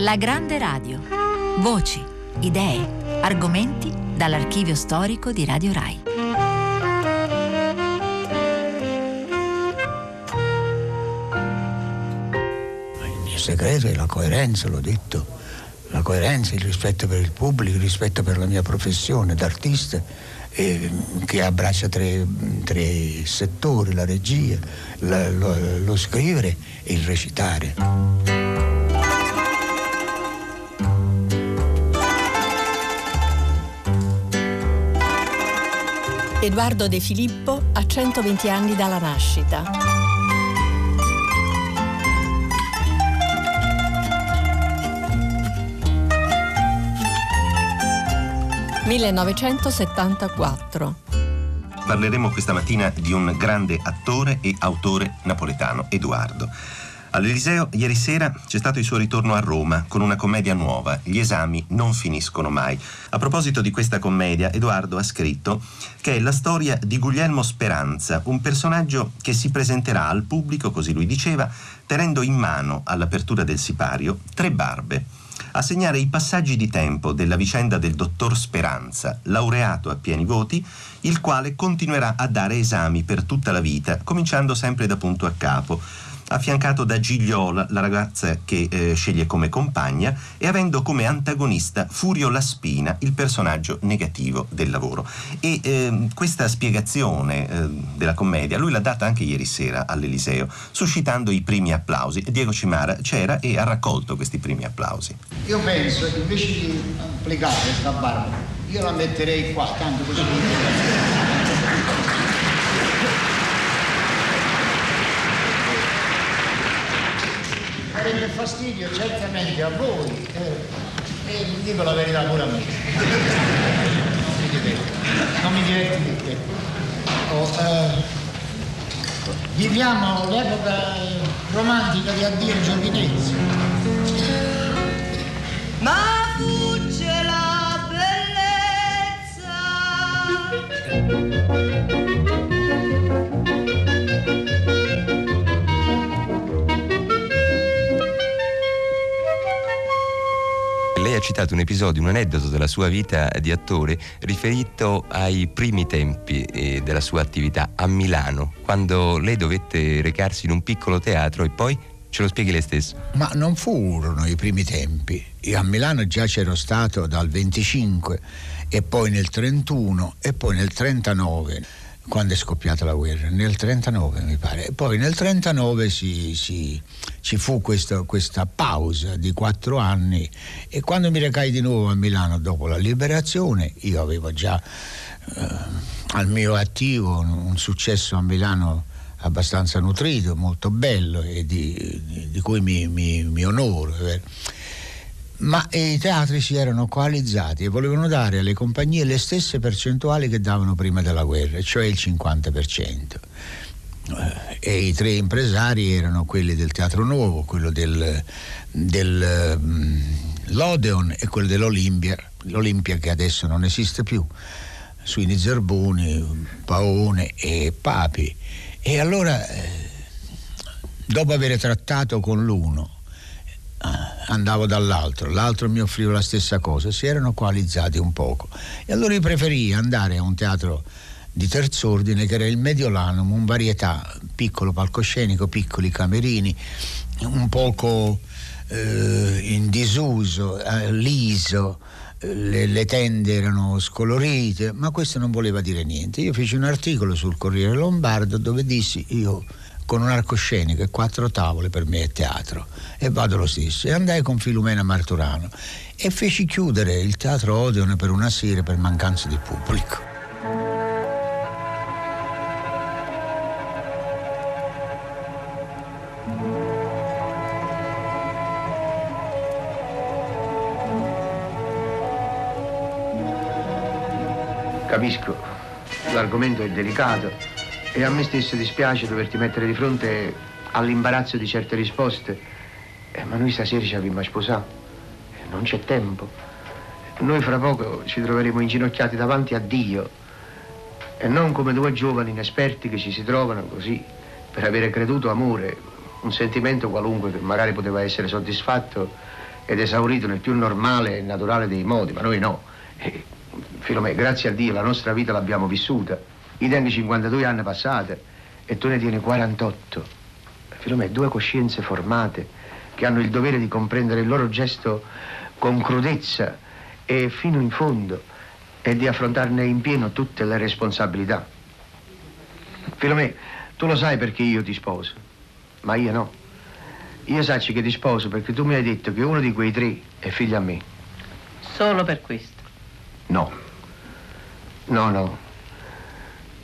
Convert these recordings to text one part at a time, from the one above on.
La Grande Radio. Voci, idee, argomenti dall'archivio storico di Radio Rai. Il segreto è la coerenza, l'ho detto, la coerenza, il rispetto per il pubblico, il rispetto per la mia professione d'artista eh, che abbraccia tre, tre, settori, la regia, la, lo, lo scrivere e il recitare. Edoardo De Filippo ha 120 anni dalla nascita. «1974». Parleremo questa mattina di un grande attore e autore napoletano, Edoardo. All'Eliseo ieri sera c'è stato il suo ritorno a Roma con una commedia nuova, Gli esami non finiscono mai. A proposito di questa commedia, Edoardo ha scritto che è la storia di Guglielmo Speranza, un personaggio che si presenterà al pubblico, così lui diceva, tenendo in mano all'apertura del sipario tre barbe. A segnare i passaggi di tempo della vicenda del dottor Speranza, laureato a pieni voti, il quale continuerà a dare esami per tutta la vita, cominciando sempre da punto a capo affiancato da Gigliola, la ragazza che eh, sceglie come compagna, e avendo come antagonista Furio Laspina, il personaggio negativo del lavoro. E eh, questa spiegazione eh, della commedia lui l'ha data anche ieri sera all'Eliseo, suscitando i primi applausi. Diego Cimara c'era e ha raccolto questi primi applausi. Io penso che invece di applicare questa barba, io la metterei qua, tanto così. Darebbe fastidio certamente a voi eh, e dico la verità pure a me. non mi divertite. Oh, eh, viviamo l'epoca romantica di addio e giovinezza. Ma fugge la bellezza. Ha citato un episodio, un aneddoto della sua vita di attore riferito ai primi tempi eh, della sua attività a Milano, quando lei dovette recarsi in un piccolo teatro e poi ce lo spieghi lei stesso. Ma non furono i primi tempi. Io a Milano già c'ero stato dal 25 e poi nel 31 e poi nel 39 quando è scoppiata la guerra, nel 39 mi pare. E poi nel 39 si, si, ci fu questo, questa pausa di quattro anni e quando mi recai di nuovo a Milano dopo la liberazione, io avevo già eh, al mio attivo un, un, successo a Milano abbastanza nutrito, molto bello e di, di cui mi, mi, mi onoro. Eh ma i teatri si erano coalizzati e volevano dare alle compagnie le stesse percentuali che davano prima della guerra, cioè il 50%. Eh, e i tre impresari erano quelli del Teatro Nuovo, quello del, del um, l'Odeon e quello dell'Olimpia, l'Olimpia che adesso non esiste più, Suini Zerboni, Paone e Papi. E allora, eh, dopo aver trattato con l'uno, andavo dall'altro, l'altro mi offriva la stessa cosa, si erano coalizzati un poco. E allora io preferii andare a un teatro di terz'ordine che era il Mediolanum, un varietà, piccolo palcoscenico, piccoli camerini, un poco eh, in disuso, eh, liso. Le, le, tende erano scolorite, ma questo non voleva dire niente. Io feci un articolo sul Corriere Lombardo dove dissi io con un arcoscenico e quattro tavole per me è teatro. E vado lo stesso. E andai con Filumena Marturano. E feci chiudere il teatro Odeon per una sera per mancanza di pubblico. Capisco, l'argomento è delicato e a me stesso dispiace doverti mettere di fronte all'imbarazzo di certe risposte. Eh, ma noi stasera ci abbiamo sposato. Eh, non c'è tempo. Noi fra poco ci troveremo inginocchiati davanti a Dio. E non come due giovani inesperti che ci si trovano così per avere creduto amore, un sentimento qualunque che magari poteva essere soddisfatto ed esaurito nel più normale e naturale dei modi, ma noi no. E, Filomè, grazie a Dio la nostra vita l'abbiamo vissuta. I tengo 52 anni passati e tu ne tieni 48. Filomè, due coscienze formate che hanno il dovere di comprendere il loro gesto con crudezza e fino in fondo e di affrontarne in pieno tutte le responsabilità. Filomè, tu lo sai perché io ti sposo, ma io no. Io sacci che ti sposo perché tu mi hai detto che uno di quei tre è figlio a me. Solo per questo. No. No, no.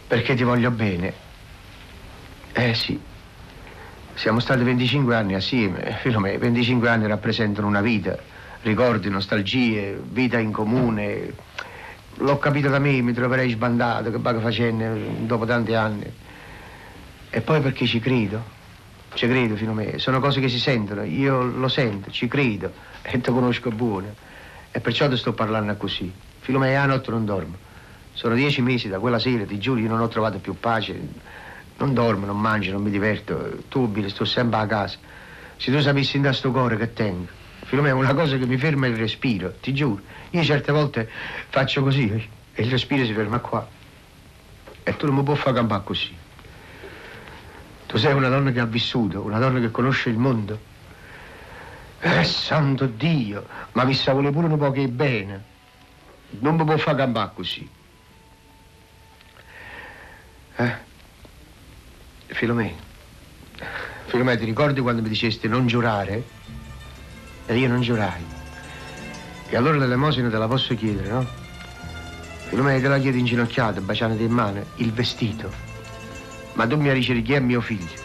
Perché ti voglio bene. Eh sì. Siamo stati 25 anni assieme. Filomè, 25 anni rappresentano una vita. Ricordi, nostalgie, vita in comune. L'ho capito da me, mi troverei sbandato, che baga facendo dopo tanti anni. E poi perché ci credo. Ci credo, Filomè. Sono cose che si sentono. Io lo sento, ci credo. E ti conosco buono. E perciò ti sto parlando così. Filomè, a notte non dormo. Sono dieci mesi da quella sera, ti giuro, io non ho trovato più pace. Non dormo, non mangio, non mi diverto. Tu, Billy, sto sempre a casa. Se tu sapessi in da sto cuore che tengo. Filomè, è una cosa che mi ferma il respiro, ti giuro. Io certe volte faccio così e il respiro si ferma qua. E tu non mi puoi far campare così. Tu sei una donna che ha vissuto, una donna che conosce il mondo. Eh, santo Dio, ma vi sa pure un po' che bene. Non mi può far campare così. Eh? Filomè, Filomè, ti ricordi quando mi dicesti non giurare? E io non giurai. E allora l'elemosina te la posso chiedere, no? Filomè, te la chiedi inginocchiata, baciandoti in mano, il vestito. Ma tu mi dici chi è mio figlio,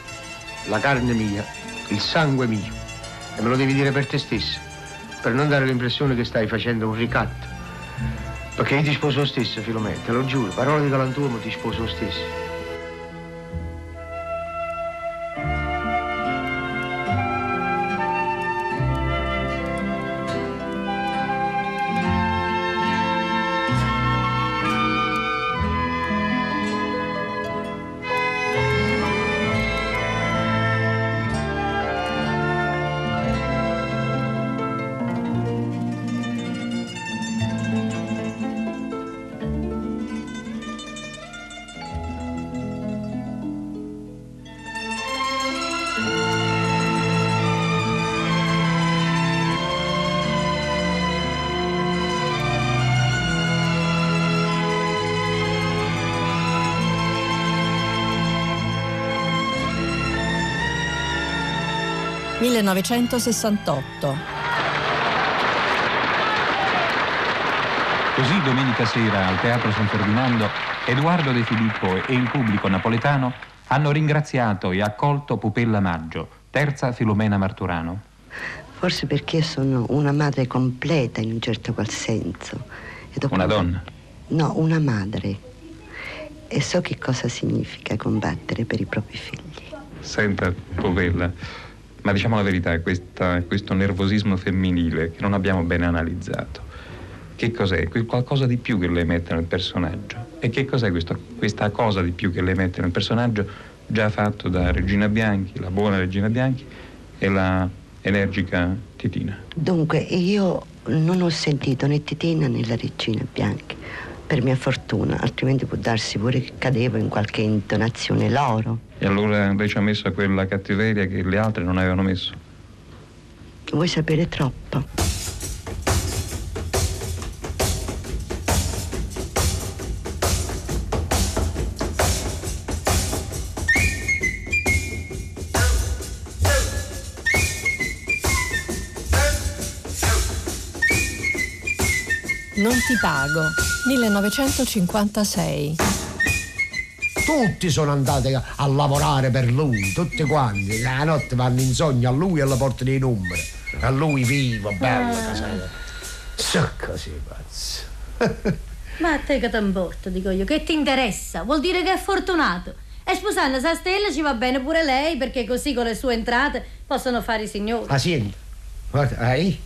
la carne mia, il sangue mio. E me lo devi dire per te stesso, per non dare l'impressione che stai facendo un ricatto. Perché io ti sposo lo stesso, Filomè, te lo giuro, parola di galantuomo ti sposo lo stesso. ...1968. Così domenica sera al Teatro San Ferdinando Edoardo De Filippo e il pubblico napoletano hanno ringraziato e accolto Pupella Maggio, terza Filomena Marturano. Forse perché sono una madre completa in un certo qual senso. E dopo- Una donna. No, una madre. E so che cosa significa combattere per i propri figli. Senta, Pupella, ma diciamo la verità, questa- questo nervosismo femminile che non abbiamo bene analizzato. Che cos'è? Qualcosa di più che lei mette nel personaggio. E che cos'è questo- questa cosa di più che lei mette nel personaggio già fatto da Regina Bianchi, la buona Regina Bianchi e la energica Titina? Dunque, io non ho sentito né Titina né la regina Bianchi, per mia fortuna, altrimenti può darsi pure che cadevo in qualche intonazione loro. E allora ci ha messo quella cattiveria che le altre non avevano messo. Vuoi sapere troppo? Ti pago. 1956. Tutti sono andati a, lavorare per lui, tutti quanti. La notte vanno in sogno a lui e la portano i numeri. A lui vivo, bello, Ah. casale. So così, pazzo. Ma a te che ti importa, dico io, che ti interessa? Vuol dire che è fortunato. E sposando sa stella ci va bene pure lei, perché così con le sue entrate possono fare i signori. Ah, senti, guarda, eh?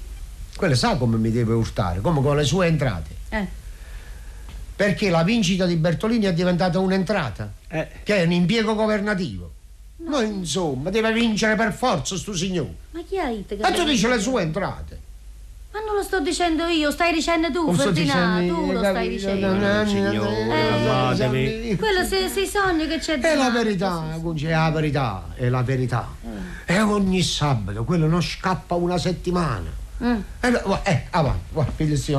Quello sa come mi deve urtare, come con le sue entrate. Eh. Perché la vincita di Bertolini è diventata un'entrata, Eh. che è un impiego governativo. Ma insomma, deve vincere per forza sto signore. Ma chi ha detto che... E tu dici le sue entrate. Ma non lo sto dicendo io, stai dicendo tu, Non sto Ferdinando, dicendo tu io, lo stai dicendo. No, no, no, Signore, no, calmatevi. Quello sei, sei sogni che c'è È la verità, Gunci, è la verità, è la verità. E ogni sabato quello non scappa una settimana. Mm. E va- eh, avanti, guarda, figlio so.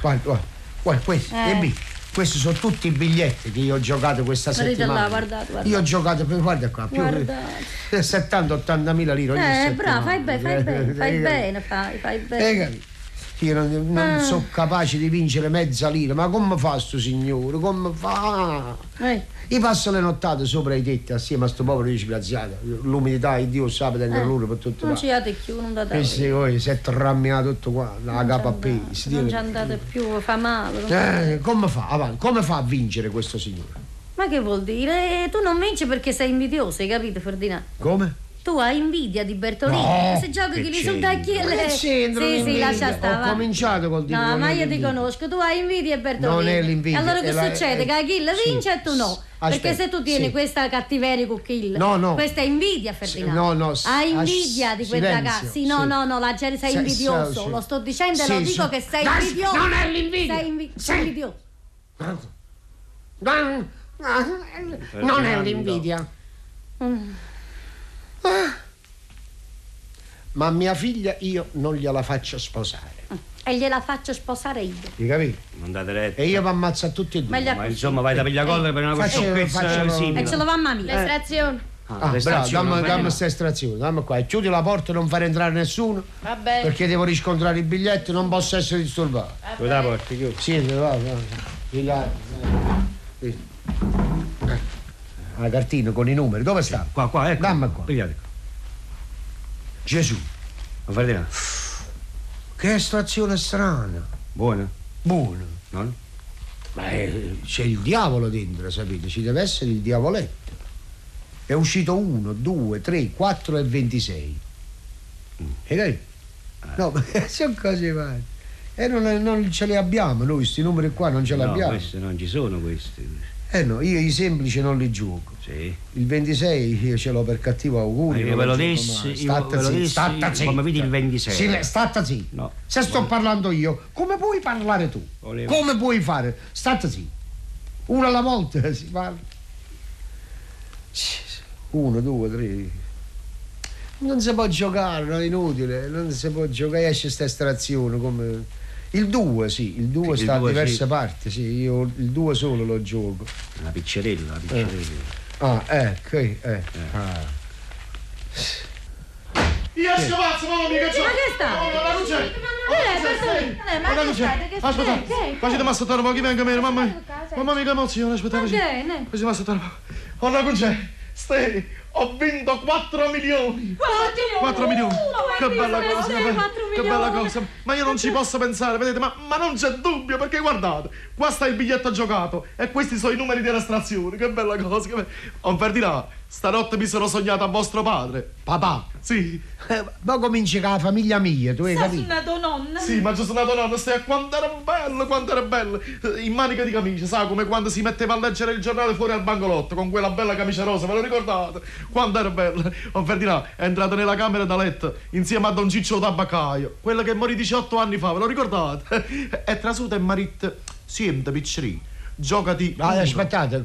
Guarda, guarda, guarda, questi, Eh. e mi- questi sono tutti i biglietti che io ho giocato questa Guardate settimana. là, guardate, guardate. Io ho giocato, per- guarda qua, più Guardate. 70-80 mila lire Eh, bravo, fai bene, fai bene, fai Eh, bene, fai, fai eh, bene. Io non, non Ah. sono capace di vincere mezza lira, ma come fa sto signore? Come fa? Eh. Io passo le nottate sopra i tetti assieme a sto povero disgraziato. L'umidità, il Dio sa per Eh, loro per tutto Non qua. ci andate più, non andate E se poi si è tramminato tutto qua, la capa a pesi. Non ci andate più, fa male. non- Eh, come fa? Avanti, come fa a vincere questo signore? Ma che vuol dire? Eh, Tu non vinci perché sei invidioso, hai capito Ferdinando? Come? Tu hai invidia di Bertolini, No, se giochi che gli le... Che c'entra Sì, sì, lascia stare. Ho cominciato col dire No, ma io ti conosco, tu hai invidia e Bertolini. Non è l'invidia, Allora che è la- succede? è- Che Achille sì, vince e tu no. sì. Perché Aspetta, se tu tieni sì. questa cattiveria con Kill, No, no. questa è invidia, Ferdinando. no, no, s- Hai invidia di quel silenzio, ragazzo. Sì, no, sì. no, no, la gente sei Se- invidioso. sì. Lo sto dicendo e Sì, lo dico sì. che sei Dai, invidioso. non è l'invidia. Sei, invi- Sì. sei invidioso. Non, non è l'invidia. Mm. Ah. Ma mia figlia io non gliela faccio sposare. E gliela faccio sposare io. Hai capito? Andate retta. E io vi ammazzo a tutti e due. Meglio Ma così. insomma vai da pigliacolla per una Faccio- faccio- simile. E ce lo va mamma mia. L'estrazione. Ah, bravo, l'estrazione, dammi, questa estrazione, dammi qua. Chiudi la porta e non fare entrare nessuno. Va bene. Perché devo riscontrare i biglietti, non posso essere disturbato. Chiudi la porta, chiudi. Sì, va, va. Eh, sì. La cartina con i numeri, dove sta? Qua, qua, ecco. Dammi qua. Pigliate. Gesù, Ma Ferdinando, che estrazione strana. buona? Buono. No? Ma eh, c'è il diavolo dentro, sapete? Ci deve essere il diavoletto. È uscito 1, 2, 3, 4 e 26. E lei? No, ma sono cose varie. E non, non ce le abbiamo noi, questi numeri qua non ce No, l'abbiamo. questi non ci sono questi. Eh no, io i semplici non li gioco. Sì. Il 26 io ce l'ho per cattivo augurio. Ma io non ve lo dissi, io Statta zitta, dissi statta zitta. come vedi il 26. Sì, statta zitta. No. Se sto parlando io, come puoi parlare tu? Volevo- Come puoi fare? Statta zitta. Uno alla volta si parla. Uno, due, tre. Non si può giocare, no, è inutile, non si può giocare, esce sta estrazione come... Il 2 sì, il 2 Sì, il sta a due, diverse sì. parti, sì, io il 2 solo lo gioco. La piccerella, la piccerella. Ah, ecco, eh, eh. Ah. Io scapazzo, mamma mia, che c'ho! Ma che sta? Ma! Eh, Bertolini, eh, ma Ma fate? Che Aspetta, facete aspettare un po' che venga meno, mamma mia! Mamma mia, che emozione, aspetta, facete bene. facete aspettare un po'. Oh no, non c'è! Stai, ho vinto 4 milioni! 4 milioni! Che bella cosa, che bella, che bella cosa! Ma io non ci posso pensare, vedete, ma, ma non c'è dubbio, perché guardate, qua sta il biglietto giocato e questi sono i numeri di registrazione, che bella cosa! Che be... Oh, Ferdinand, stanotte mi sono sognato a vostro padre. Papà, Sì, eh, ma cominci con la famiglia mia, tu hai capito? Nato nonna. sì, ma Gesù nato nonno, stai a quanto era bello, quanto era bello! Eh, In manica di camicia, sa, come quando si metteva a leggere il giornale fuori al bangolotto con quella bella camicia rosa, ve lo ricordate? Quanto era bello! Oh, Ferdinand, è entrato nella camera da letto insieme a Don Ciccio Tabaccaio, quello che morì 18 anni fa, ve lo ricordate? È trasuta e marit, siente picceri, giocati. Ah, aspettate,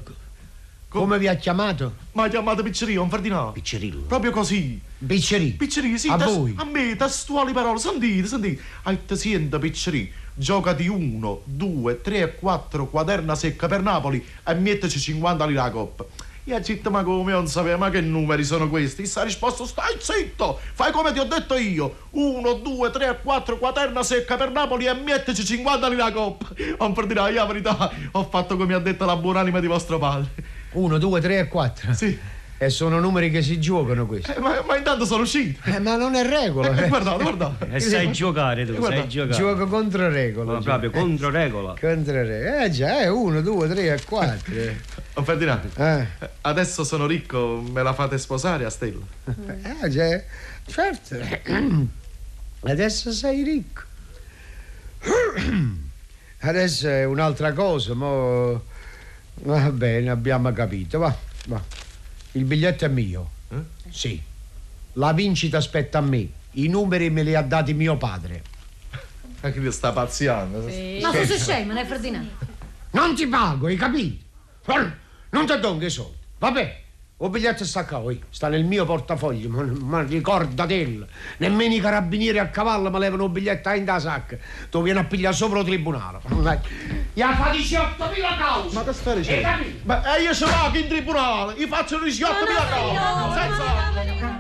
come vi ha chiamato? Ma ha chiamato picceria, un Ferdinand. Piccerillo. Proprio così. Piccerì. Picceria, sì, A tes- voi? a me, testuali parole, sentite, sentite. Hai te siente picceria, gioca di 1, 2, 3 e 4, quaderna secca per Napoli e metteci 50 lire a coppa. Io detto, ma come non sapevo, ma che numeri sono questi? Ha risposto, stai zitto, fai come ti ho detto io. 1, 2, 3 e 4, quaderna secca per Napoli e metteci 50 lire a coppa. Non per dire la verità, ho fatto come ha detto la buonanima di vostro padre. 1, 2, 3 e 4. Sì. E sono numeri che si giocano questi. Eh, ma, ma intanto sono uscito. Eh, ma non è regola. Eh, eh. guardate, guardate. E sai giocare tu, Guarda, sai giocare. Gioco contro regola. Ma proprio contro regola. Contro regola. Eh già, è 1, 2, 3 e 4. Oh, Ferdinando, Eh. adesso sono ricco, me la fate sposare a Stella? Eh, già, certo. Adesso sei ricco. Adesso è un'altra cosa, ma va bene, abbiamo capito. Va, va. Il biglietto è mio. Sì. La vincita aspetta a me. I numeri me li ha dati mio padre. Ma che vi sta pazziando? Ma fosse scemo, ne Ferdinando. Non ti pago, hai capito? Non ti do che soldi. Vabbè, il biglietto sta qua, oi. sta nel mio portafoglio, ma, ma ricordatelo. Nemmeno i carabinieri a cavallo mi levano il biglietto in da sacca. Tu vieni a pigliare sopra il tribunale. Ya fa 18.000 cause. Ma che stai Hai dicendo? capito? Ma e io ce l'ho in tribunale, io faccio 18.000 cose. Senza...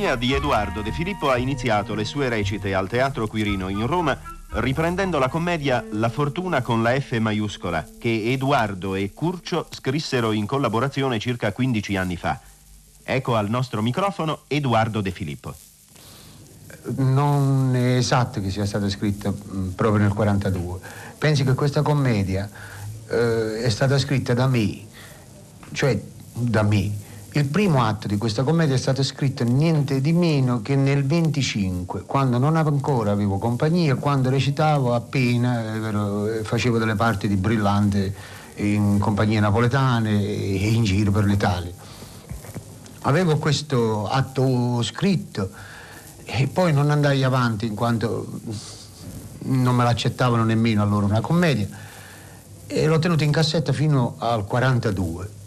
compagnia di Edoardo De Filippo ha iniziato le sue recite al Teatro Quirino in Roma riprendendo la commedia La fortuna con la F maiuscola che Edoardo e Curcio scrissero in collaborazione circa 15 anni fa. Ecco al nostro microfono Edoardo De Filippo. Non è esatto che sia stata scritta mh, proprio nel 42. Pensi che questa commedia eh, è stata scritta da me, cioè da me. Il primo atto di questa commedia è stato scritto niente di meno che nel 25, quando non ancora avevo compagnia, quando recitavo appena, eh, eh, facevo delle parti di brillante in compagnie napoletane e in giro per l'Italia. Avevo questo atto scritto e poi non andai avanti in quanto non me l'accettavano nemmeno allora una commedia e l'ho tenuto in cassetta fino al 42.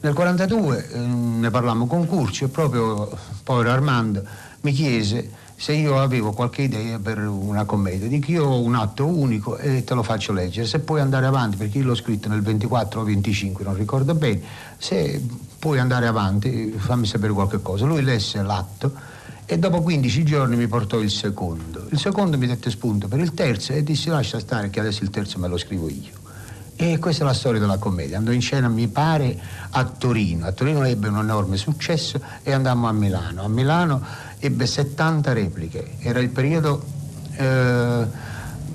Nel 42 eh, ne parlammo con Curcio e proprio povero Armando mi chiese se io avevo qualche idea per una commedia. Dico io ho un atto unico e te lo faccio leggere, se puoi andare avanti, perché io l'ho scritto nel 24 o 25, non ricordo bene, se puoi andare avanti fammi sapere qualche cosa. Lui lesse l'atto e dopo 15 giorni mi portò il secondo. Il secondo mi dette spunto per il terzo e dissi lascia stare che adesso il terzo me lo scrivo io. E questa è la storia della commedia. Andò in scena, mi pare, a Torino. A Torino ebbe un enorme successo e andammo a Milano. A Milano ebbe 70 repliche. Era il periodo eh,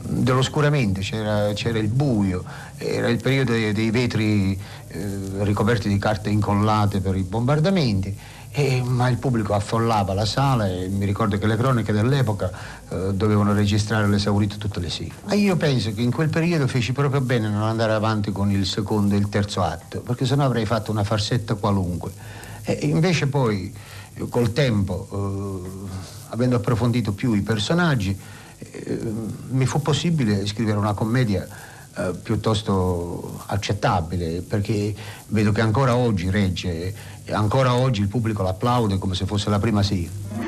dell'oscuramento, c'era, c'era il buio, era il periodo dei, dei vetri eh, ricoperti di carte incollate per i bombardamenti. E, ma il pubblico affollava la sala e mi ricordo che le cronache dell'epoca eh, dovevano registrare l'esaurito tutte le sere. Ma io penso che in quel periodo feci proprio bene non andare avanti con il secondo e il terzo atto, perché sennò avrei fatto una farsetta qualunque. E invece poi, col tempo, eh, avendo approfondito più i personaggi, eh, mi fu possibile scrivere una commedia eh, piuttosto accettabile, perché vedo che ancora oggi regge, ancora oggi il pubblico l'applaude come se fosse la prima sera.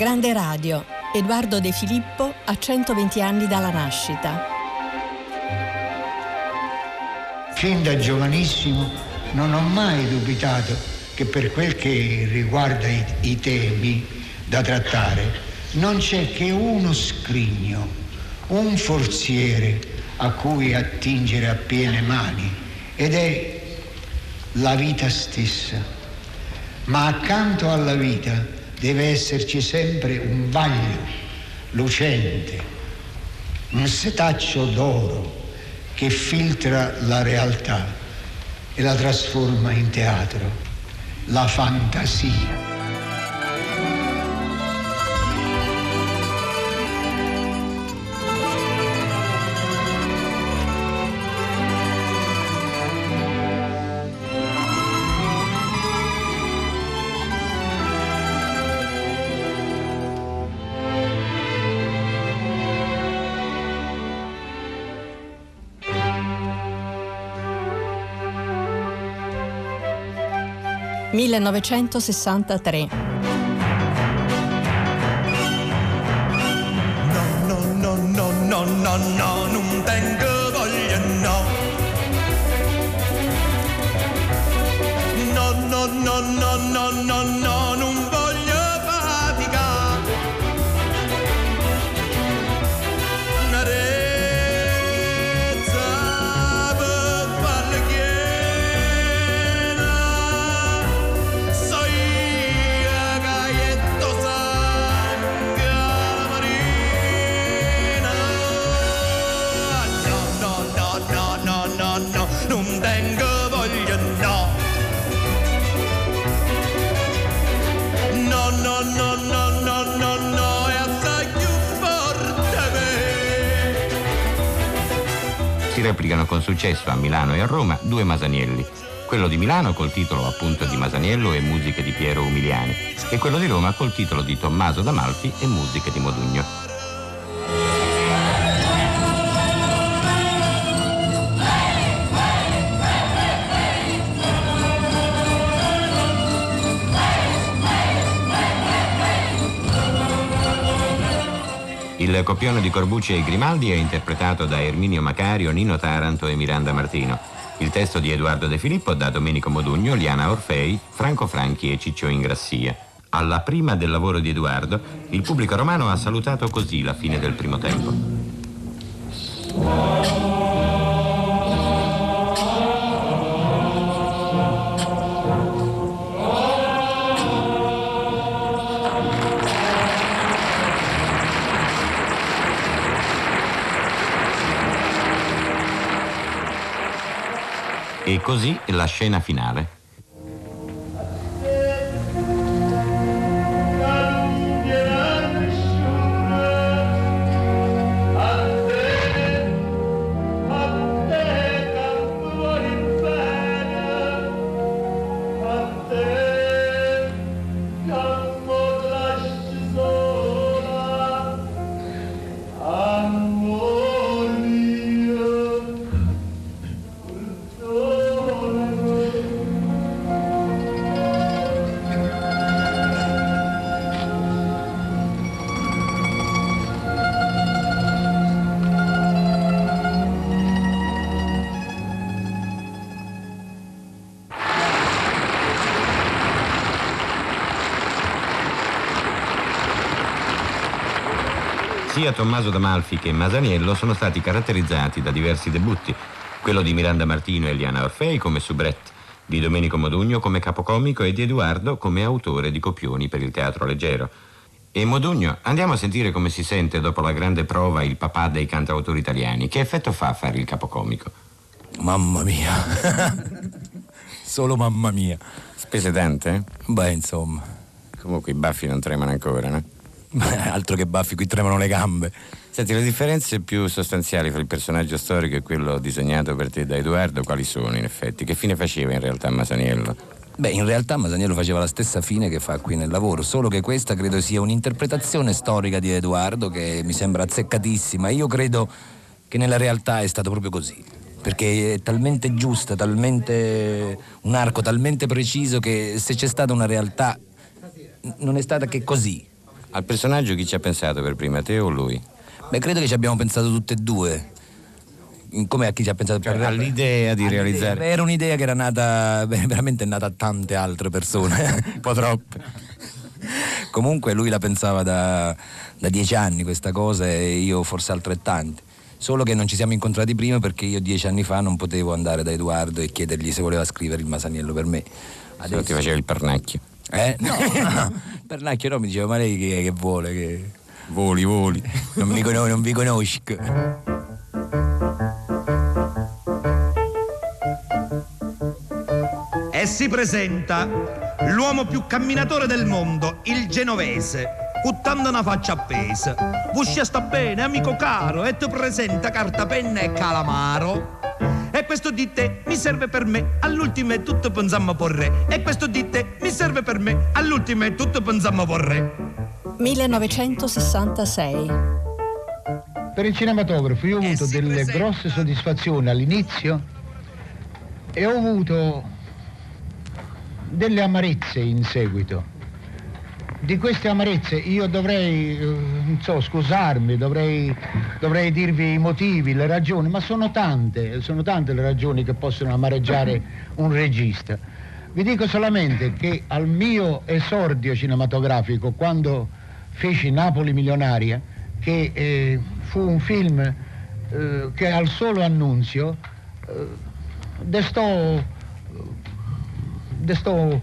Grande radio. Edoardo De Filippo a 120 anni dalla nascita. Fin da giovanissimo non ho mai dubitato che per quel che riguarda i, i temi da trattare non c'è che uno scrigno, un forziere a cui attingere a piene mani ed è la vita stessa. Ma accanto alla vita deve esserci sempre un vaglio lucente, un setaccio d'oro che filtra la realtà e la trasforma in teatro, la fantasia. «1963. Milano e a Roma due Masanielli. Quello di Milano col titolo appunto di Masaniello e musiche di Piero Umiliani e quello di Roma col titolo di Tommaso d'Amalfi e musiche di Modugno. Il copione di Corbucci e Grimaldi è interpretato da Erminio Macario, Nino Taranto e Miranda Martino. Il testo di Edoardo De Filippo da Domenico Modugno, Liana Orfei, Franco Franchi e Ciccio Ingrassia. Alla prima del lavoro di Edoardo, il pubblico romano ha salutato così la fine del primo tempo. E così la scena finale. Sia Tommaso D'Amalfi che Masaniello sono stati caratterizzati da diversi debutti. Quello di Miranda Martino e Eliana Orfei come soubrette, di Domenico Modugno come capocomico e di Edoardo come autore di copioni per il teatro leggero. E Modugno, andiamo a sentire come si sente dopo la grande prova il papà dei cantautori italiani. Che effetto fa fare il capocomico? Mamma mia. Solo mamma mia. Spese tante? Beh, insomma. Comunque i baffi non tremano ancora, no? Altro che baffi, qui tremano le gambe. Senti, le differenze più sostanziali fra il personaggio storico e quello disegnato per te da Edoardo quali sono in effetti? Che fine faceva in realtà Masaniello? Beh, in realtà Masaniello faceva la stessa fine che fa qui nel lavoro, solo che questa credo sia un'interpretazione storica di Edoardo che mi sembra azzeccatissima. Io credo che nella realtà è stato proprio così. Perché è talmente giusta, talmente un arco talmente preciso che se c'è stata una realtà non è stata che così. Al personaggio chi ci ha pensato per prima, te o lui? Beh, credo che ci abbiamo pensato tutte e due. Come a chi ci ha pensato Cioè, all'idea di All'idea. realizzare- Era un'idea che era nata, veramente è nata a tante altre persone, un po' troppe. Comunque lui la pensava da, da dieci anni questa cosa e io forse altrettanti. Solo che non ci siamo incontrati prima perché io dieci anni fa non potevo andare da Edoardo e chiedergli se voleva scrivere il Masaniello per me. Se non ti faceva il pernacchio. Eh? No, no. Pernacchio no, mi diceva, ma lei che, che vuole? Che... Voli, voli. Non, mi cono- non vi conosco. E si presenta l'uomo più camminatore del mondo, il genovese, buttando una faccia appesa. Vuscia sta bene, amico caro, e ti presenta carta, penna e calamaro. Questo di te mi serve per me, all'ultimo è tutto pensammo porre. E questo di te mi serve per me, all'ultimo è tutto pensammo porre. 1966. Per il cinematografo io ho avuto delle grosse soddisfazioni all'inizio e ho avuto delle amarezze in seguito. Di queste amarezze io dovrei, eh, non so, scusarmi, dovrei, dovrei dirvi i motivi, le ragioni, ma sono tante, sono tante le ragioni che possono amareggiare un regista. Vi dico solamente che al mio esordio cinematografico, quando feci Napoli Milionaria, che eh, fu un film eh, che al solo annunzio eh, destò, destò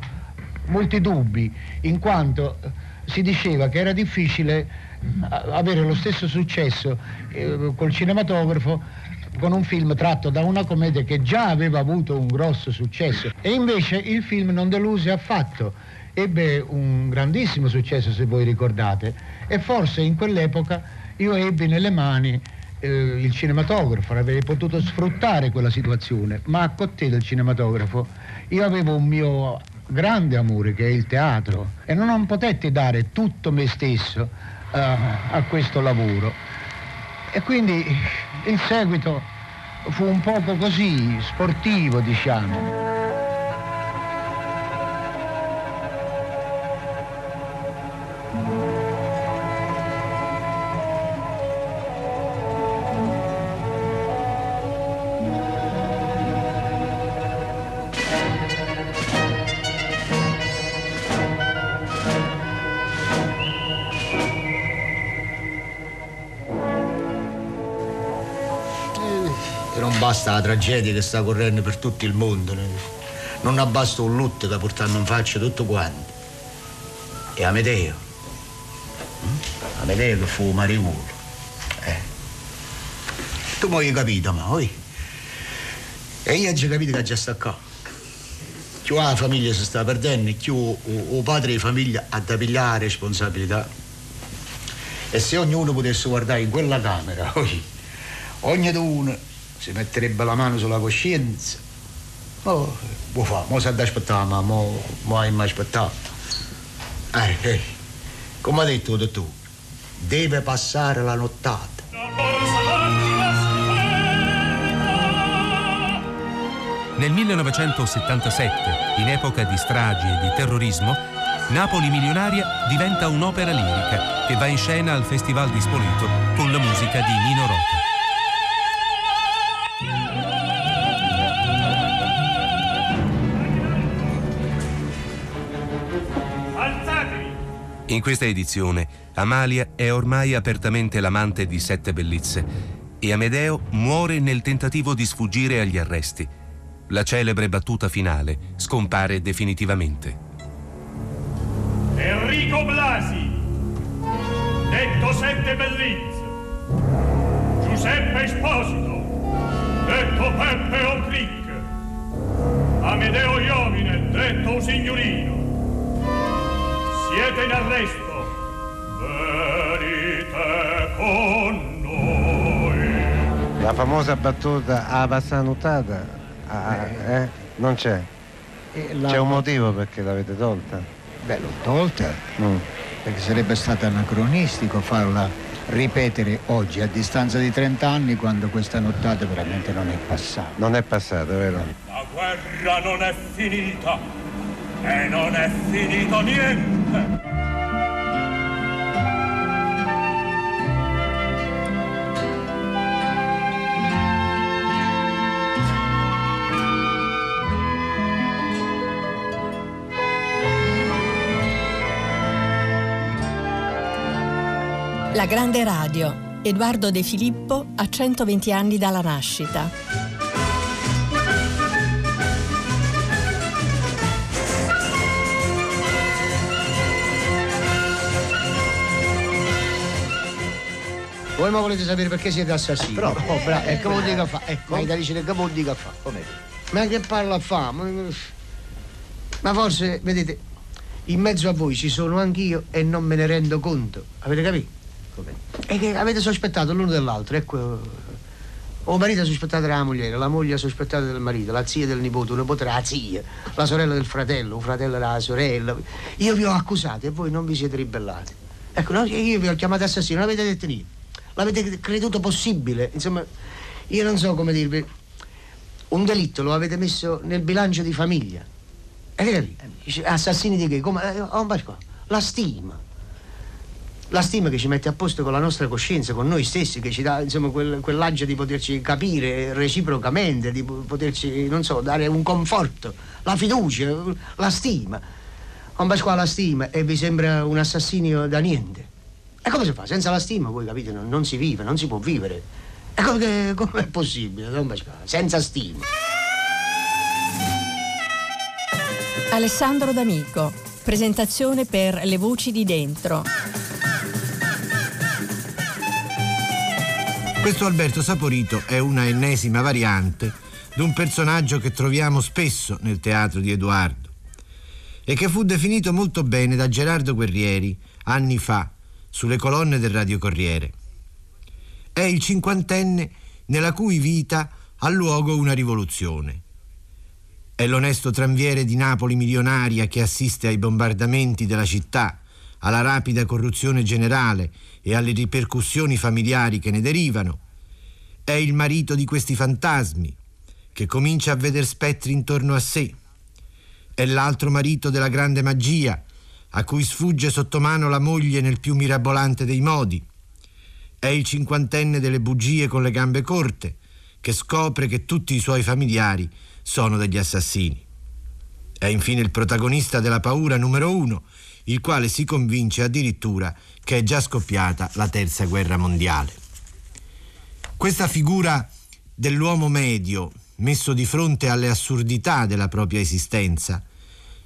molti dubbi, in quanto si diceva che era difficile a- avere lo stesso successo eh, col cinematografo con un film tratto da una commedia che già aveva avuto un grosso successo. E invece il film non deluse affatto. Ebbe un grandissimo successo se voi ricordate. E forse in quell'epoca io ebbi nelle mani eh, il cinematografo, avrei potuto sfruttare quella situazione, ma a cottè del cinematografo io avevo un mio grande amore che è il teatro e non potetti dare tutto me stesso eh, a questo lavoro. E quindi il seguito fu un poco così, sportivo diciamo. Basta la tragedia che sta correndo per tutto il mondo. Non abbasta un lutto che portando in faccia tutto quanto. E Amedeo. Mm? Amedeo che fu mariuolo. Eh. Tu mi hai capito, ma oi? E io ho già capito che già sta qua. Più la famiglia si sta perdendo, più il padre di famiglia ha da pigliare responsabilità. E se ognuno potesse guardare in quella camera, oi, ognuno si metterebbe la mano sulla coscienza. Oh, può fare, mo si aspettare, ma mo, mo hai mai aspettato. Eh, eh, come ha detto il dottore, deve passare la nottata. Nel 1977, in epoca di stragi e di terrorismo, Napoli Milionaria diventa un'opera lirica che va in scena al Festival di Spoleto con la musica di Nino Rota. In questa edizione, Amalia è ormai apertamente l'amante di sette bellezze e Amedeo muore nel tentativo di sfuggire agli arresti. La celebre battuta finale scompare definitivamente. Enrico Blasi, detto Sette Bellizze, Giuseppe Esposito, detto Peppe O'Cric, Amedeo Iovine, detto signorino. Siete in arresto. Venite con noi. La famosa battuta a passanutata, eh? non c'è. la- C'è un motivo perché l'avete tolta? Beh, l'ho tolta Mm. perché sarebbe stato anacronistico farla ripetere oggi, a distanza di 30 anni, quando questa nottata veramente non è passata. Non è passata, vero? La guerra non è finita e non è finito niente. La grande radio. Edoardo De Filippo a 120 anni dalla nascita. Voi ma volete sapere perché siete assassini? Però, oh, bravo, eh, e che vuol dire eh, che fa? Ecco, ma- dire che vuol dire che fa? Come? Ma che parla a fa? Ma, ma forse, vedete, in mezzo a voi ci sono anch'io e non me ne rendo conto. Avete capito? Come? E che avete sospettato l'uno dell'altro, ecco. O marito ha sospettato della moglie, la moglie ha sospettato del marito, la zia del nipote, un nipote della zia, la sorella del fratello, un fratello della sorella. Io vi ho accusati e voi non vi siete ribellati. Ecco, no, io vi ho chiamato assassino, non avete detto niente. L'avete creduto possibile. Insomma, io non so come dirvi. Un delitto lo avete messo nel bilancio di famiglia. Avete capito? Dice, Assassini di che? Come? Eh, oh, ma qua, La stima. La stima che ci mette a posto con la nostra coscienza, con noi stessi, che ci dà insomma quel, quell'agio di poterci capire reciprocamente, di poterci, non so, dare un conforto, la fiducia, la stima. Con Pasquale la stima e vi sembra un assassinio da niente. E come si fa? Senza la stima, voi capite, non, non si vive, non si può vivere. E come, come è possibile, Don Pasquale? Senza stima. Alessandro D'Amico, presentazione per Le Voci di Dentro. Questo Alberto Saporito è una ennesima variante di un personaggio che troviamo spesso nel teatro di Edoardo e che fu definito molto bene da Gerardo Guerrieri anni fa sulle colonne del Radio Corriere. È il cinquantenne nella cui vita ha luogo una rivoluzione. È l'onesto tranviere di Napoli milionaria che assiste ai bombardamenti della città, alla rapida corruzione generale e alle ripercussioni familiari che ne derivano. È il marito di questi fantasmi, che comincia a veder spettri intorno a sé. È l'altro marito della grande magia, a cui sfugge sotto mano la moglie nel più mirabolante dei modi. È il cinquantenne delle bugie con le gambe corte, che scopre che tutti i suoi familiari sono degli assassini. È infine il protagonista della paura numero uno, il quale si convince addirittura che è già scoppiata la terza guerra mondiale. Questa figura dell'uomo medio, messo di fronte alle assurdità della propria esistenza,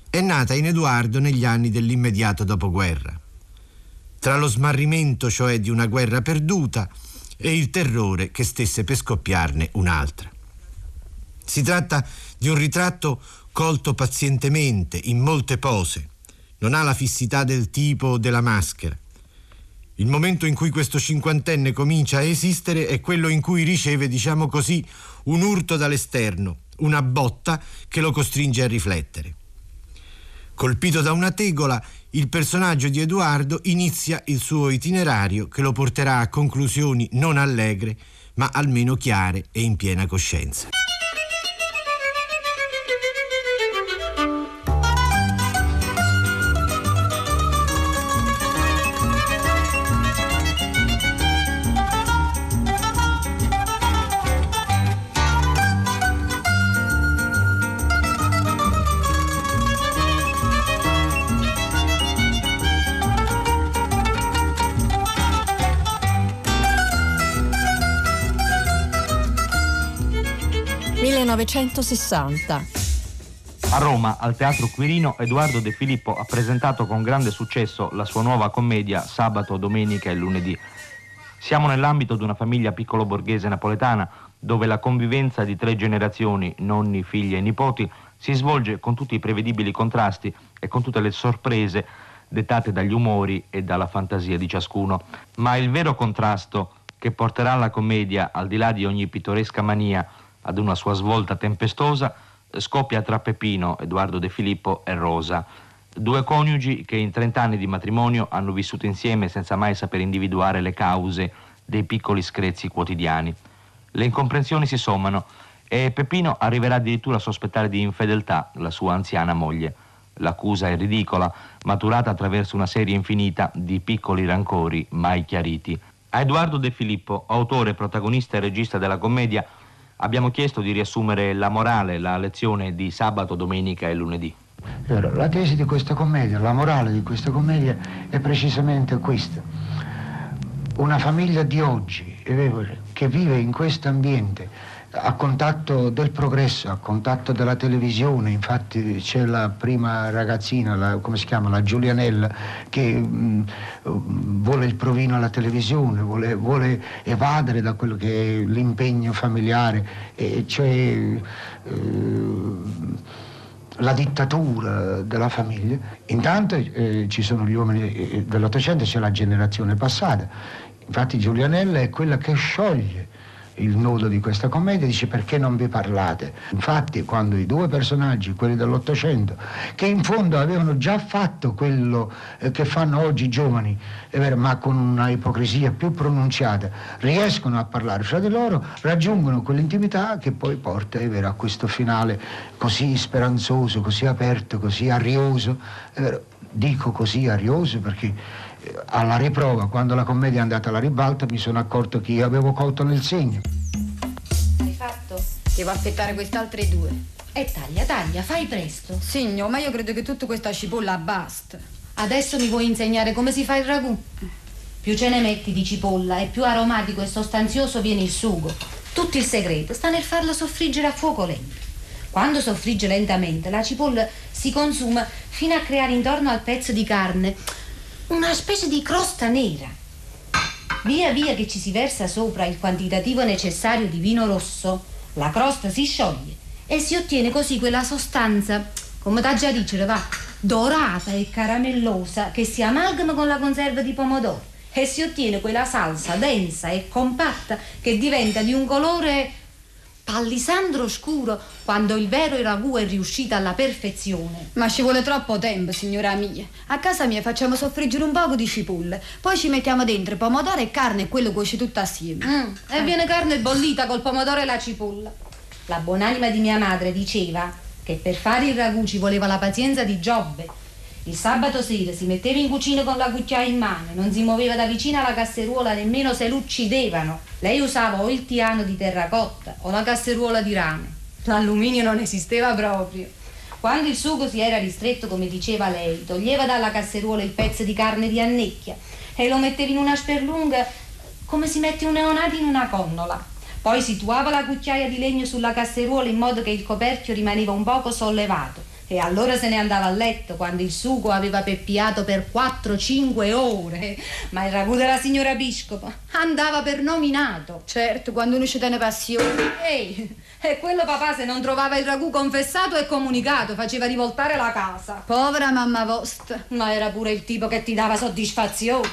è nata in Edoardo negli anni dell'immediato dopoguerra, tra lo smarrimento cioè di una guerra perduta e il terrore che stesse per scoppiarne un'altra. Si tratta di un ritratto colto pazientemente, in molte pose, non ha la fissità del tipo o della maschera. Il momento in cui questo cinquantenne comincia a esistere è quello in cui riceve, diciamo così, un urto dall'esterno, una botta che lo costringe a riflettere. Colpito da una tegola, il personaggio di Edoardo inizia il suo itinerario che lo porterà a conclusioni non allegre, ma almeno chiare e in piena coscienza. (1960). A Roma, al Teatro Quirino, Edoardo De Filippo ha presentato con grande successo la sua nuova commedia Sabato, Domenica e Lunedì. Siamo nell'ambito di una famiglia piccolo borghese napoletana dove la convivenza di tre generazioni, nonni, figli e nipoti, si svolge con tutti i prevedibili contrasti e con tutte le sorprese dettate dagli umori e dalla fantasia di ciascuno. Ma il vero contrasto che porterà la commedia, al di là di ogni pittoresca mania, ad una sua svolta tempestosa, scoppia tra Peppino, Edoardo De Filippo e Rosa, due coniugi che in trent'anni di matrimonio hanno vissuto insieme senza mai saper individuare le cause dei piccoli screzi quotidiani. Le incomprensioni si sommano e Peppino arriverà addirittura a sospettare di infedeltà la sua anziana moglie. L'accusa è ridicola, maturata attraverso una serie infinita di piccoli rancori mai chiariti. A Edoardo De Filippo, autore, protagonista e regista della commedia, abbiamo chiesto di riassumere la morale, la lezione di sabato, domenica e lunedì. La tesi di questa commedia, la morale di questa commedia è precisamente questa. Una famiglia di oggi, che vive in questo ambiente, a contatto del progresso, a contatto della televisione, infatti c'è la prima ragazzina, la, come si chiama, la Giulianella, che mh, vuole il provino alla televisione, vuole, vuole, evadere da quello che è l'impegno familiare, e cioè eh, la dittatura della famiglia. Intanto eh, ci sono gli uomini eh, dell'Ottocento, c'è la generazione passata. Infatti Giulianella è quella che scioglie il nodo di questa commedia, dice perché non vi parlate? Infatti quando i due personaggi, quelli dell'Ottocento, che in fondo avevano già fatto quello eh, che fanno oggi i giovani, vero, ma con una ipocrisia più pronunciata, riescono a parlare fra di loro, raggiungono quell'intimità che poi porta vero, a questo finale così speranzoso, così aperto, così arioso. Dico così arioso perché Alla riprova, quando la commedia è andata alla ribalta, mi sono accorto che io avevo colto nel segno. Hai fatto? Devo aspettare queste altre due. E taglia, taglia, fai presto. Signor, ma io credo che tutta questa cipolla basta. Adesso mi vuoi insegnare come si fa il ragù? Più ce ne metti di cipolla e più aromatico e sostanzioso viene il sugo. Tutto il segreto sta nel farlo soffriggere a fuoco lento. Quando soffrigge lentamente, la cipolla si consuma fino a creare intorno al pezzo di carne una specie di crosta nera. Via via che ci si versa sopra il quantitativo necessario di vino rosso, la crosta si scioglie e si ottiene così quella sostanza, come da già dicere, va, dorata e caramellosa che si amalgama con la conserva di pomodoro e si ottiene quella salsa densa e compatta che diventa di un colore pallisandro scuro quando il vero ragù è riuscito alla perfezione. Ma ci vuole troppo tempo, signora mia. A casa mia facciamo soffriggere un poco di cipolle, poi ci mettiamo dentro pomodoro e carne e quello cuoce tutto assieme. Mm, e viene carne bollita col pomodoro e la cipolla. La buonanima di mia madre diceva che per fare il ragù ci voleva la pazienza di Giobbe. Il sabato sera si metteva in cucina con la cucchiaia in mano, non si muoveva da vicino alla casseruola nemmeno se l'uccidevano. Lei usava o il tiano di terracotta o la casseruola di rame. L'alluminio non esisteva proprio. Quando il sugo si era ristretto, come diceva lei, toglieva dalla casseruola il pezzo di carne di annecchia e lo metteva in una sperlunga come si mette un neonato in una connola. Poi situava la cucchiaia di legno sulla casseruola in modo che il coperchio rimaneva un poco sollevato. E allora se ne andava a letto quando il sugo aveva peppiato per 4-5 ore. Ma il ragù della signora Biscopo andava per nominato. Certo, quando uno ci tiene passione. Ehi, e quello papà se non trovava il ragù confessato e comunicato faceva rivoltare la casa. Povera mamma vostra. Ma era pure il tipo che ti dava soddisfazione.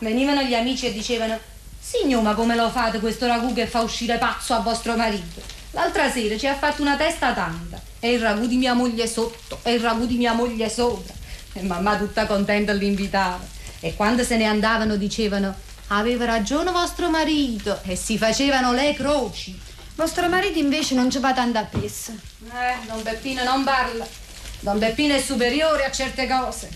Venivano gli amici e dicevano: Signor, ma come lo fate questo ragù che fa uscire pazzo a vostro marito? L'altra sera ci ha fatto una testa tanta. E il ragù di mia moglie sotto, e il ragù di mia moglie sopra. E mamma tutta contenta l'invitava. E quando se ne andavano dicevano: Aveva ragione vostro marito. E si facevano le croci. Vostro marito invece non ci va tanto appresso. Eh, Don Beppino non parla. Don Beppino è superiore a certe cose.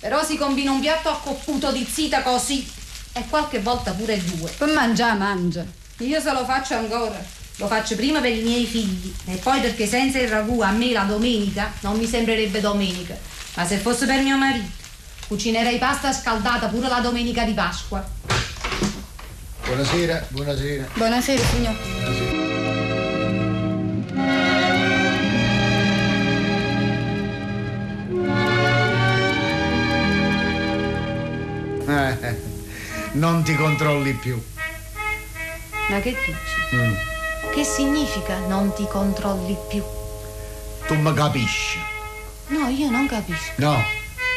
Però si combina un piatto accopputo di zita così. E qualche volta pure due. Per mangiare, mangia. Io se lo faccio ancora. Lo faccio prima per i miei figli e poi perché senza il ragù a me la domenica non mi sembrerebbe domenica. Ma se fosse per mio marito, cucinerei pasta scaldata pure la domenica di Pasqua. Buonasera, buonasera. Buonasera, signor. Eh, non ti controlli più. Ma che dici? Mm. Che significa non ti controlli più? Tu mi capisci? No, io non capisco. No.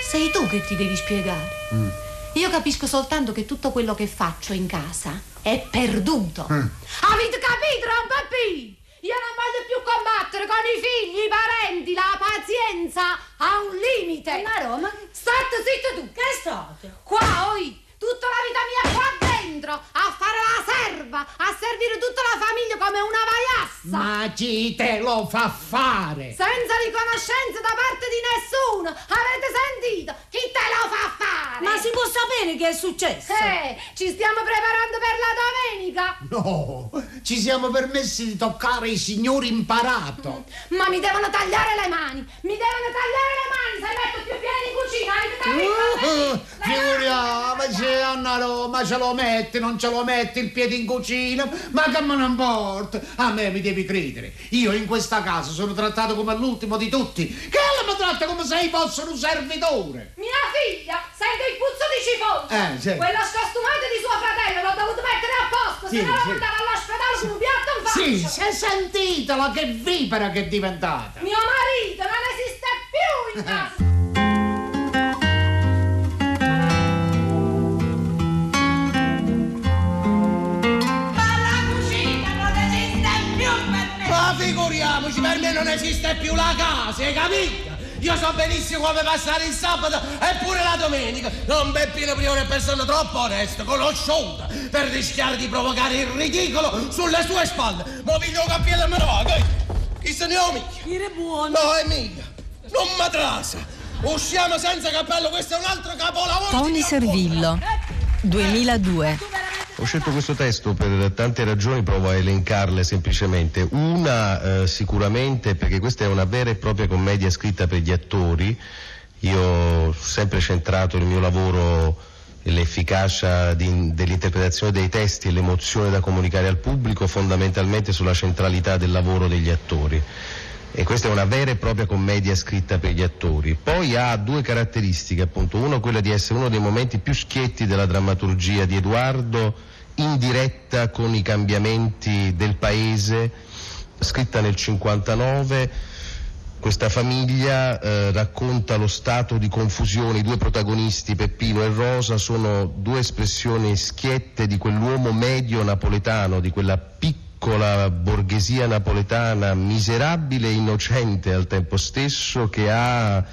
Sei tu che ti devi spiegare. Mm. Io capisco soltanto che tutto quello che faccio in casa è perduto. Mm. Avete capito, Rompapì? Io non voglio più combattere con i figli, i parenti, la pazienza ha un limite. Ma Roma, State zitto tu. che state? Qua, oi, tutta la vita mia qua dentro a fare la serva, a servire tutta la famiglia come una vaiassa. Ma chi te lo fa fare? Senza riconoscenza da parte di nessuno. Avete sentito? Chi te lo fa fare? Ma si può sapere che è successo? Eh, ci stiamo preparando per la domenica. No, ci siamo permessi di toccare i signori imparato. Ma mi devono tagliare le mani. Mi devono tagliare le mani se metto più piedi in cucina. Avete capito? Uh, figuriamoci, Anna Roma, ce lo metti, non ce lo metti il piede in cucina? Ma che me ne importa? A me mi devi credere. Io in questa casa sono trattato come l'ultimo di tutti. Che mi tratta come se io fosse un servitore. Mia figlia sente il puzzo di cipolla. Eh, sì. Quello scostumante di suo fratello l'ho dovuto mettere a posto. Sì, se no lo sì. mandava all'ospedale con un piatto in faccia. Sì, è sentitela che vipera che è diventata. Mio marito non esiste più in casa. Non esiste più la casa, hai capito? Io so benissimo come passare il sabato e pure la domenica. Non Beppino Priore è persona troppo onesta, conosciuta, per rischiare di provocare il ridicolo sulle sue spalle. Ma vi do capire la mano, chi se ne ho mica? Dire buono. No, è mica. Non mi trasa. Usciamo senza cappello, questo è un altro capolavoro! Tony Servillo, 2002. Ho scelto questo testo per tante ragioni, provo a elencarle semplicemente. Una eh, sicuramente perché questa è una vera e propria commedia scritta per gli attori. Io ho sempre centrato il mio lavoro l'efficacia di- dell'interpretazione dei testi e l'emozione da comunicare al pubblico fondamentalmente sulla centralità del lavoro degli attori. E questa è una vera e propria commedia scritta per gli attori. Poi ha due caratteristiche, appunto, uno quella di essere uno dei momenti più schietti della drammaturgia di Edoardo, in diretta con i cambiamenti del paese, scritta nel 59. Questa famiglia eh, racconta lo stato di confusione, i due protagonisti, Peppino e Rosa, sono due espressioni schiette di quell'uomo medio napoletano, di quella piccola borghesia napoletana, miserabile e innocente al tempo stesso, che ha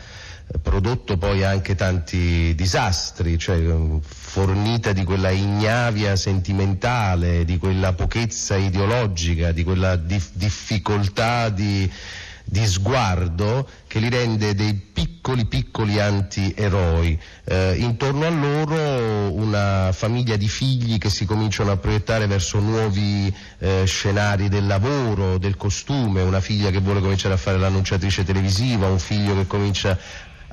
prodotto poi anche tanti disastri, cioè eh, fornita di quella ignavia sentimentale, di quella pochezza ideologica, di quella dif- difficoltà di, di sguardo che li rende dei piccoli piccoli antieroi. Eh, intorno a loro una famiglia di figli che si cominciano a proiettare verso nuovi eh, scenari del lavoro, del costume, una figlia che vuole cominciare a fare l'annunciatrice televisiva, un figlio che comincia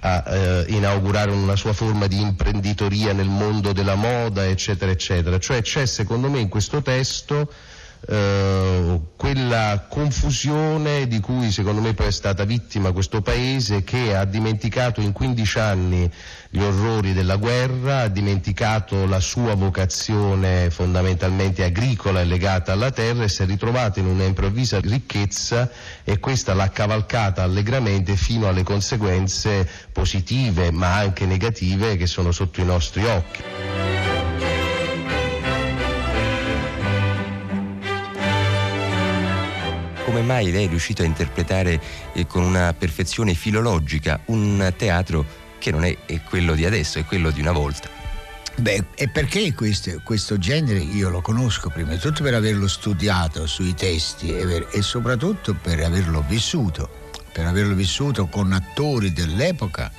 a eh, inaugurare una sua forma di imprenditoria nel mondo della moda, eccetera, eccetera. Cioè c'è secondo me in questo testo eh, quella confusione di cui secondo me poi è stata vittima questo paese che ha dimenticato in 15 anni gli orrori della guerra, ha dimenticato la sua vocazione fondamentalmente agricola e legata alla terra e si è ritrovato in una improvvisa ricchezza e questa l'ha cavalcata allegramente fino alle conseguenze positive ma anche negative che sono sotto i nostri occhi. Come mai lei è riuscito a interpretare eh, con una perfezione filologica un teatro che non è, è quello di adesso, è quello di una volta? Beh, e perché questo, questo genere io lo conosco prima di tutto per averlo studiato sui testi e, per- e soprattutto per averlo vissuto, per averlo vissuto con attori dell'epoca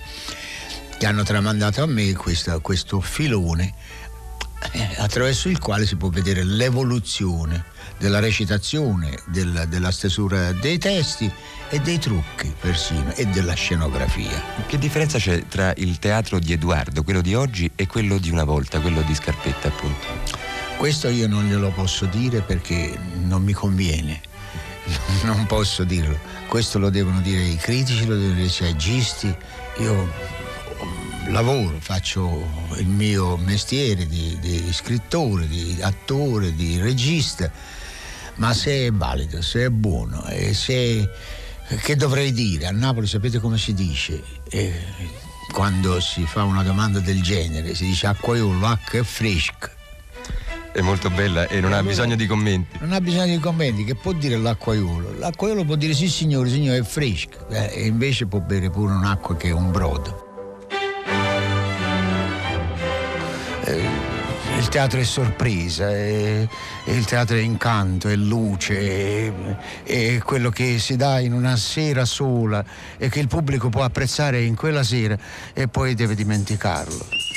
che hanno tramandato a me questo, questo filone eh, attraverso il quale si può vedere l'evoluzione della recitazione, del- della stesura dei testi e dei trucchi persino e della scenografia. Che differenza c'è tra il teatro di Edoardo, quello di oggi, e quello di una volta, quello di Scarpetta, appunto? Questo io non glielo posso dire perché non mi conviene, non posso dirlo. Questo lo devono dire i critici, lo devono dire i saggisti. Io mm, lavoro, faccio il mio mestiere di, di scrittore, di attore, di regista, ma se è valido, se è buono e se... Che dovrei dire? A Napoli sapete come si dice? Eh, quando si fa una domanda del genere si dice acquaiolo, acqua e fresca. È molto bella e non ha bisogno di commenti. Non ha bisogno di commenti, che può dire l'acquaiolo? L'acquaiolo può dire sì signore, signore, è fresca, eh, e invece può bere pure un'acqua che è un brodo. Eh, il teatro è sorpresa, è, è il teatro è incanto, è luce, è, è quello che si dà in una sera sola e che il pubblico può apprezzare in quella sera e poi deve dimenticarlo.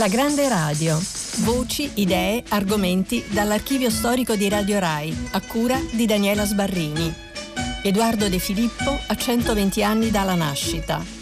La Grande Radio. Voci, idee, argomenti dall'archivio storico di Radio Rai, a cura di Daniela Sbarrini. Edoardo De Filippo a 120 anni dalla nascita.